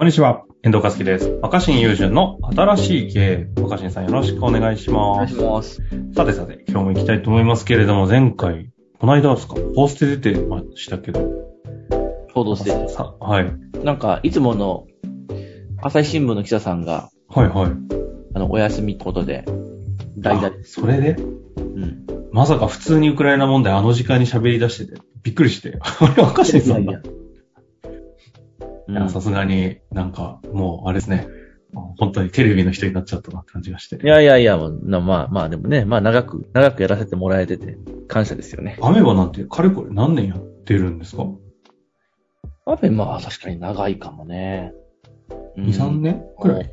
こんにちは。遠藤和樹です。若新友人の新しい経営。若新さんよろしくお願いしお願いします。ます。さてさて、今日も行きたいと思いますけれども、前回、この間ですか、ポスト出てましたけど。報道して。さはい。なんか、いつもの、朝日新聞の記者さんが、はいはい。あの、お休みってことで、代打。それで？うん。まさか普通にウクライナ問題あの時間に喋り出してて、びっくりして。あれ若新さんだ。いうんや、さすがになんか、もう、あれですね。本当にテレビの人になっちゃったなって感じがしてい。やいやいや、まあまあでもね、まあ長く、長くやらせてもらえてて、感謝ですよね。アメバなんて、かれこれ何年やってるんですか、あべ、まあ確かに長いかもね。うん ?2、3年くらい？い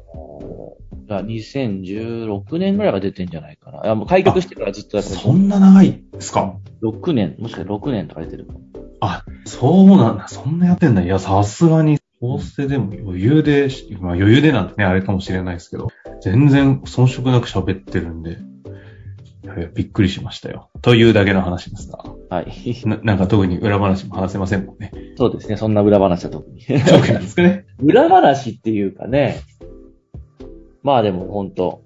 や、2016年ぐらいが出てんじゃないかな。いや、もう開局してからずっとやってそんな長いですか？6年、もしかして6年とか出てるかも。あ、そうなんだ。そんなやってんだ。いや、さすがに、法政でも余裕で、まあ余裕でなんてね、あれかもしれないですけど、全然遜色なく喋ってるんで、いやいや、びっくりしましたよ。というだけの話ですが。はい。ななんか特に裏話も話せませんもんね。そうですね、そんな裏話は特に。特にですかね。裏話っていうかね、まあでも本当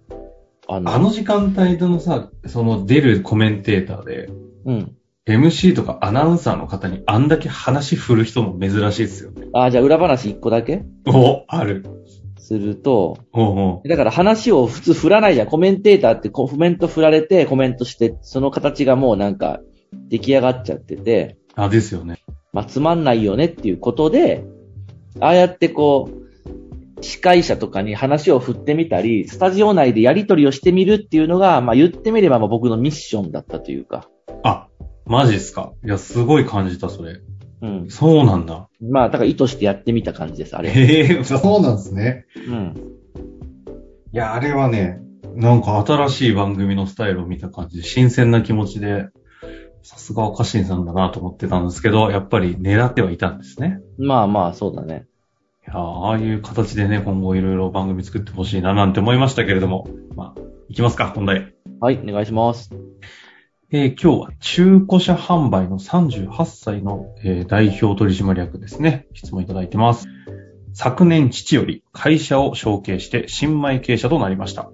あの、あの時間帯でのさ、その出るコメンテーターで、うん。MC とかアナウンサーの方にあんだけ話振る人も珍しいですよね。あ、じゃあ裏話一個だけ？お、ある。すると、おうおうだから話を普通振らないじゃん。コメンテーターってコメント振られてコメントして、その形がもうなんか出来上がっちゃってて、あ、ですよね。まあつまんないよねっていうことで、ああやってこう、司会者とかに話を振ってみたり、スタジオ内でやり取りをしてみるっていうのが、まあ言ってみればまあ僕のミッションだったというか。あ、マジっすか？いや、すごい感じた、それ。うん。そうなんだ。まあ、だから意図してやってみた感じです、あれ。へえ、そうなんですね。うん。いや、あれはね、なんか新しい番組のスタイルを見た感じで、新鮮な気持ちで、さすが若新さんだなと思ってたんですけど、やっぱり狙ってはいたんですね。まあまあ、そうだね。いや、ああいう形でね、今後いろいろ番組作ってほしいななんて思いましたけれども、まあ、いきますか、本題。はい、お願いします。えー今日は中古車販売の38歳の、えー代表取締役ですね。質問いただいてます。昨年父より会社を承継して新米経営者となりました。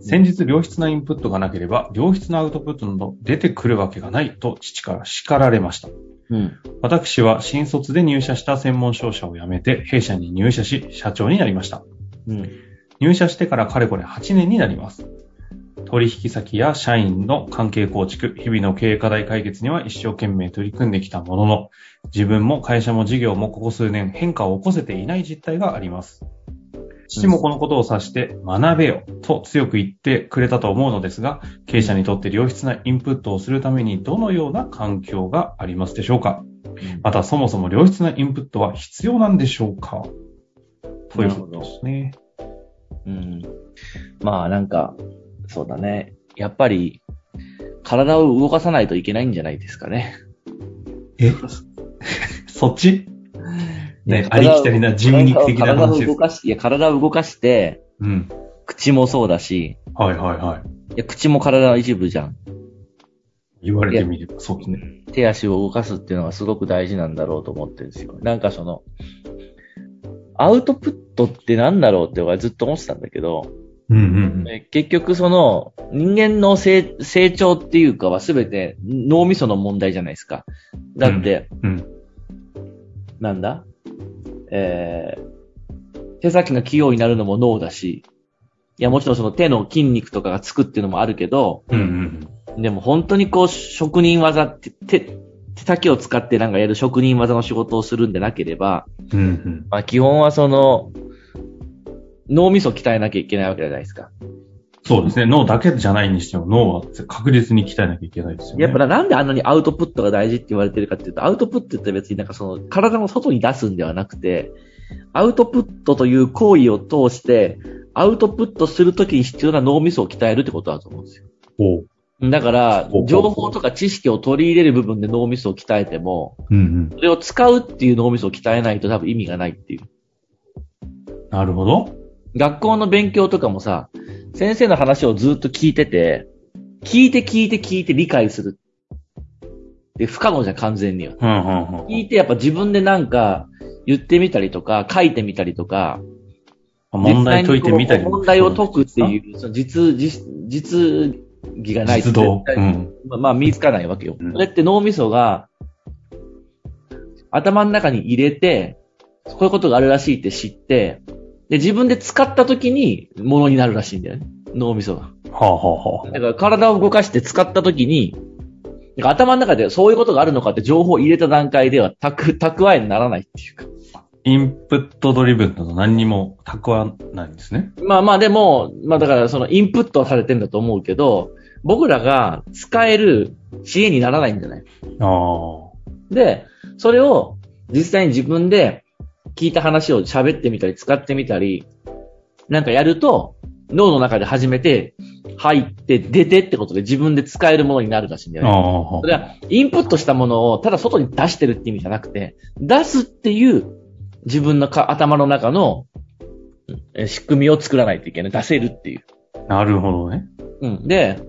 先日良質なインプットがなければ良質なアウトプットなど出てくるわけがないと父から叱られました。うん。私は新卒で入社した専門商社を辞めて弊社に入社し社長になりました。うん。入社してからかれこれ8年になります。取引先や社員の関係構築、日々の経営課題解決には一生懸命取り組んできたものの、自分も会社も事業もここ数年変化を起こせていない実態があります。父もこのことを指して学べよと強く言ってくれたと思うのですが、経営者にとって良質なインプットをするためにどのような環境がありますでしょうかまたそもそも良質なインプットは必要なんでしょうかということですね。うん。まあ、なんか、そうだね。やっぱり、体を動かさないといけないんじゃないですかね。え？そっち？いねや、ありきたりな人肉的な体を話です。動かし、いや、体を動かして、うん。口もそうだし、はいはいはい。いや、口も体の一部じゃん。言われてみれば、そうですね。手足を動かすっていうのがすごく大事なんだろうと思ってるんですよ。なんかその、アウトプットってなんだろうって俺はずっと思ってたんだけど、うんうんえ結局その、人間の成成長っていうかは全て脳みその問題じゃないですか。だって、うん。うん。なんだ？えー、手先が器用になるのも脳だし、いやもちろんその手の筋肉とかがつくっていうのもあるけど、うんうんでも本当にこう職人技って手、手先を使ってなんかやる職人技の仕事をするんでなければ、うん。うんうん。まあ基本はその、脳みそ鍛えなきゃいけないわけじゃないですか。そうですね。脳だけじゃないにしても、脳は確実に鍛えなきゃいけないですよね。やっぱなんであんなにアウトプットが大事って言われてるかっていうと、アウトプットって別になんかその体の外に出すんではなくて、アウトプットという行為を通して、アウトプットするときに必要な脳みそを鍛えるってことだと思うんですよ。だから情報とか知識を取り入れる部分で脳みそを鍛えても、うんうん。それを使うっていう脳みそを鍛えないと多分意味がないっていう。なるほど。学校の勉強とかもさ、先生の話をずっと聞いてて、聞いて聞いて聞いて理解する。で、不可能じゃん完全には。うんうんうん。聞いてやっぱ自分でなんか、言ってみたりとか、書いてみたりとか、問題解いてみたり問題を解くっていう、その実、実、実技がないとうんまあ、まあ見つかないわけよ。うんそれって脳みそが、頭の中に入れて、こういうことがあるらしいって知って、で、自分で使った時に、ものになるらしいんだよね。脳みそが。はあ、はあはあ、だから体を動かして使った時に、頭の中でそういうことがあるのかって情報を入れた段階では、たく、蓄えにならないっていうか。インプットドリブンだと何にも蓄わないんですね。まあまあでも、まあだからそのインプットはされてんだと思うけど、僕らが使える知恵にならないんじゃないああ。で、それを実際に自分で聞いた話を喋ってみたり使ってみたり、なんかやると、脳の中で初めて入って出てってことで自分で使えるものになるらしいんだよあね。あ。それはインプットしたものをただ外に出してるって意味じゃなくて、出すっていう自分のか頭の中のえ仕組みを作らないといけない。出せるっていう。なるほどね。うん。で、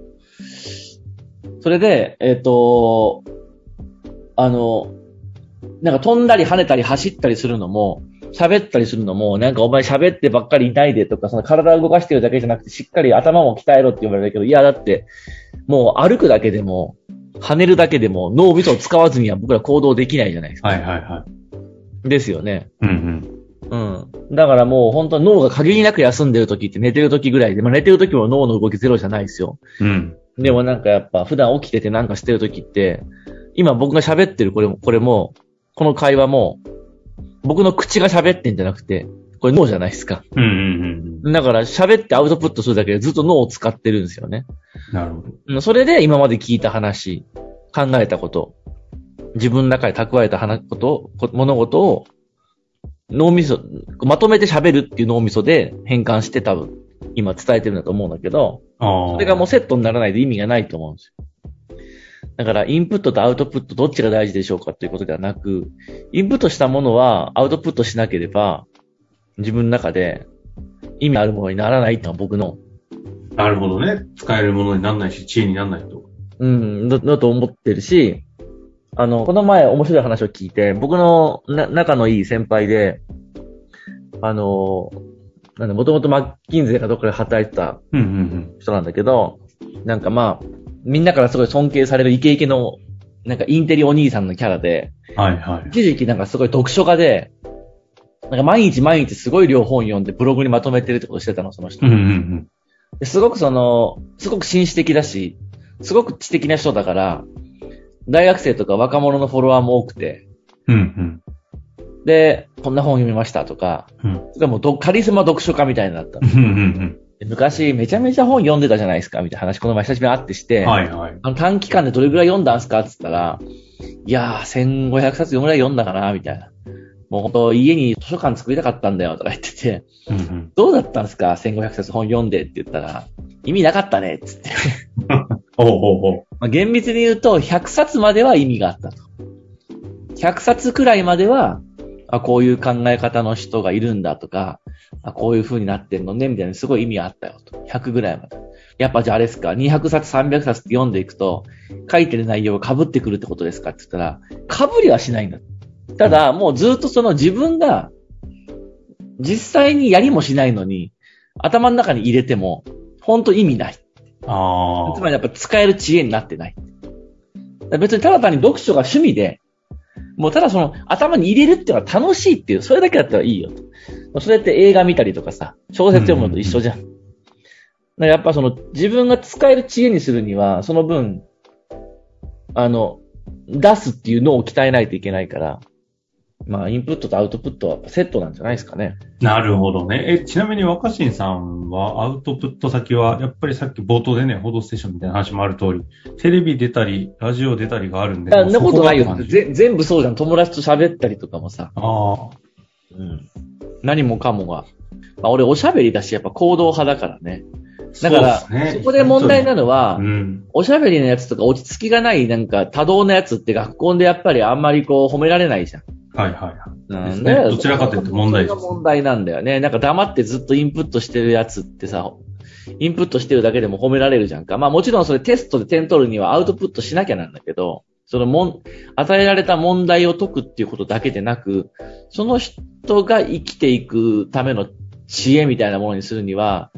それで、えっ、と、あの、なんか飛んだり跳ねたり走ったりするのも、喋ったりするのも、なんかお前喋ってばっかりいないでとか、その体を動かしてるだけじゃなくて、しっかり頭も鍛えろって言われるけど、いや、だって、もう歩くだけでも、跳ねるだけでも、脳みそを使わずには僕ら行動できないじゃないですか。はいはいはい。ですよね。うんうん。だからもう本当に脳が限りなく休んでる時って寝てる時ぐらいで、まあ寝てる時も脳の動きゼロじゃないですよ。うん。うん。でもなんかやっぱ普段起きててなんかしてる時って、今僕が喋ってるこれも、これも、この会話も、僕の口が喋ってんじゃなくて、これ脳じゃないですか。うんうんうん。だから喋ってアウトプットするだけでずっと脳を使ってるんですよね。なるほど。うんそれで今まで聞いた話、考えたこと、自分の中で蓄えた話こと物事を、脳みそ、まとめて喋るっていう脳みそで変換して多分、今伝えてるんだと思うんだけど。それがもうセットにならないと意味がないと思うんですよ。だから、インプットとアウトプットどっちが大事でしょうかということではなく、インプットしたものはアウトプットしなければ、自分の中で意味あるものにならないってのは僕の、なるほどね。使えるものにならないし、知恵にならないと。うん、だだと思ってるし、あの、この前面白い話を聞いて、僕のな仲のいい先輩で、あの、なんだ、もともとマッキンゼーかどっかで働いてたうんうん人なんだけど、なんかまあ、みんなからすごい尊敬されるイケイケの、なんかインテリお兄さんのキャラで、うん。はいはい。一時期なんかすごい読書家で、なんか毎日毎日すごい量本読んでブログにまとめてるってことしてたの、その人。うんうんですごくその、すごく紳士的だし、すごく知的な人だから、大学生とか若者のフォロワーも多くて、うん。うんで、こんな本読みましたとか、うん。もうどカリスマ読書家みたいになったの。うんうんで昔めちゃめちゃ本読んでたじゃないですか、みたいな話この前久しぶりに会ってして、うん。はいはい。あの短期間でどれぐらい読んだんすかって言ったら、いやー、1500冊ぐらい読んだかなみたいな。もう本当家に図書館作りたかったんだよ、とか言ってて、うんうん。どうだったんですか ?1500 冊本読んでって言ったら、意味なかったね、つって。おうおう。まあ、厳密に言うと、100冊までは意味があったと。100冊くらいまでは、あ、こういう考え方の人がいるんだとか、あ、こういう風になってんのね、みたいなすごい意味があったよと。100ぐらいまで。やっぱじゃああれですか、200冊、300冊って読んでいくと、書いてる内容が被ってくるってことですかって言ったら、被りはしないんだ。ただ、もうずっとその自分が、実際にやりもしないのに、頭の中に入れても、ほんと意味ない。ああ。つまりやっぱ使える知恵になってない。別にただ単に読書が趣味で、もうただその頭に入れるっていうのは楽しいっていう、それだけだったらいいよと。それって映画見たりとかさ、小説読むのと一緒じゃん。だからやっぱその自分が使える知恵にするには、その分、あの、出すっていう脳を鍛えないといけないから、まあインプットとアウトプットはセットなんじゃないですかね。なるほどね。え、ちなみに若新さんはアウトプット先は、やっぱりさっき冒頭でね、報道ステーションみたいな話もある通り、テレビ出たり、ラジオ出たりがあるんで。そんなことないよ全部そうじゃん。友達と喋ったりとかもさ。ああ。うん。何もかもが。まあ俺おしゃべりだし、やっぱ行動派だからね。だから、そ,、ねこで問題なのは、うん。おしゃべりのやつとか落ち着きがない、なんか多動なやつって学校でやっぱりあんまりこう褒められないじゃん。はいはいはい。うんどちらかというと問題ですそれが問題なんだよね。なんか黙ってずっとインプットしてるやつってさ、インプットしてるだけでも褒められるじゃんか。まあもちろんそれテストで点取るにはアウトプットしなきゃなんだけど、そのもん、与えられた問題を解くっていうことだけでなく、その人が生きていくための知恵みたいなものにするには、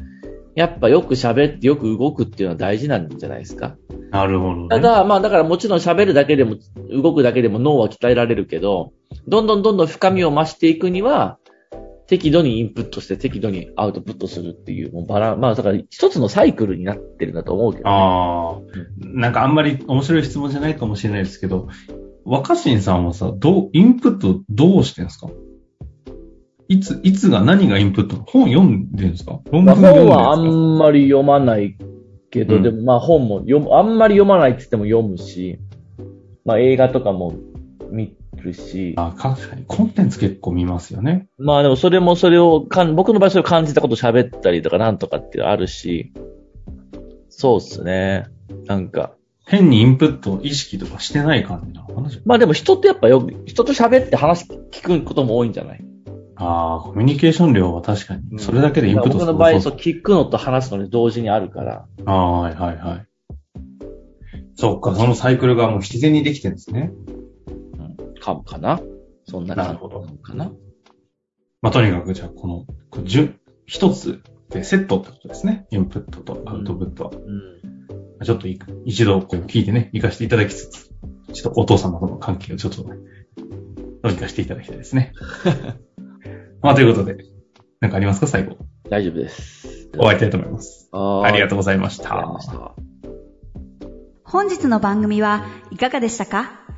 やっぱよく喋ってよく動くっていうのは大事なんじゃないですか。なるほど、ね。ただ、まあだからもちろん喋るだけでも、動くだけでも脳は鍛えられるけど、どんどんどんどん深みを増していくには、適度にインプットして適度にアウトプットするっていう、もうバランまあだから一つのサイクルになってるんだと思うけど、ね、ああ、なんかあんまり面白い質問じゃないかもしれないですけど、若新さんはさ、どう、インプットどうしてんですか？いつ、いつが何がインプット？本読んでるんですか？文読んでるんですか？本はあんまり読まないけど、うん。でもまあ本も読む、あんまり読まないって言っても読むし、まあ映画とかも見るし、あ確かにコンテンツ結構見ますよね。まあでもそれもそれをかん、僕の場合それを感じたこと喋ったりとかなんとかってあるし、そうっすね。なんか。変にインプット意識とかしてない感じなのかなまあでも人ってやっぱよく、人と喋って話聞くことも多いんじゃない？ああ、コミュニケーション量は確かに、それだけでインプット僕の場合、そう、聞くのと話すのに同時にあるから。ああ、はいはいはい。そっか、そのサイクルがもう自然にできてるんですね。うん。かもかなそんな感じなるほどかなまあ、とにかくじゃあ、この、こ一つでセットってことですね。インプットとアウトプットは。うん。ちょっとい一度こう聞いてね、活かしていただきつつ、ちょっとお父様との関係をちょっとね、どうにかしていただきたいですね。まあ、ということで、なんかありますか最後。大丈夫です。終わりたいと思います。あありがとうございましありがとうございた。ました。本日の番組はいかがでしたか？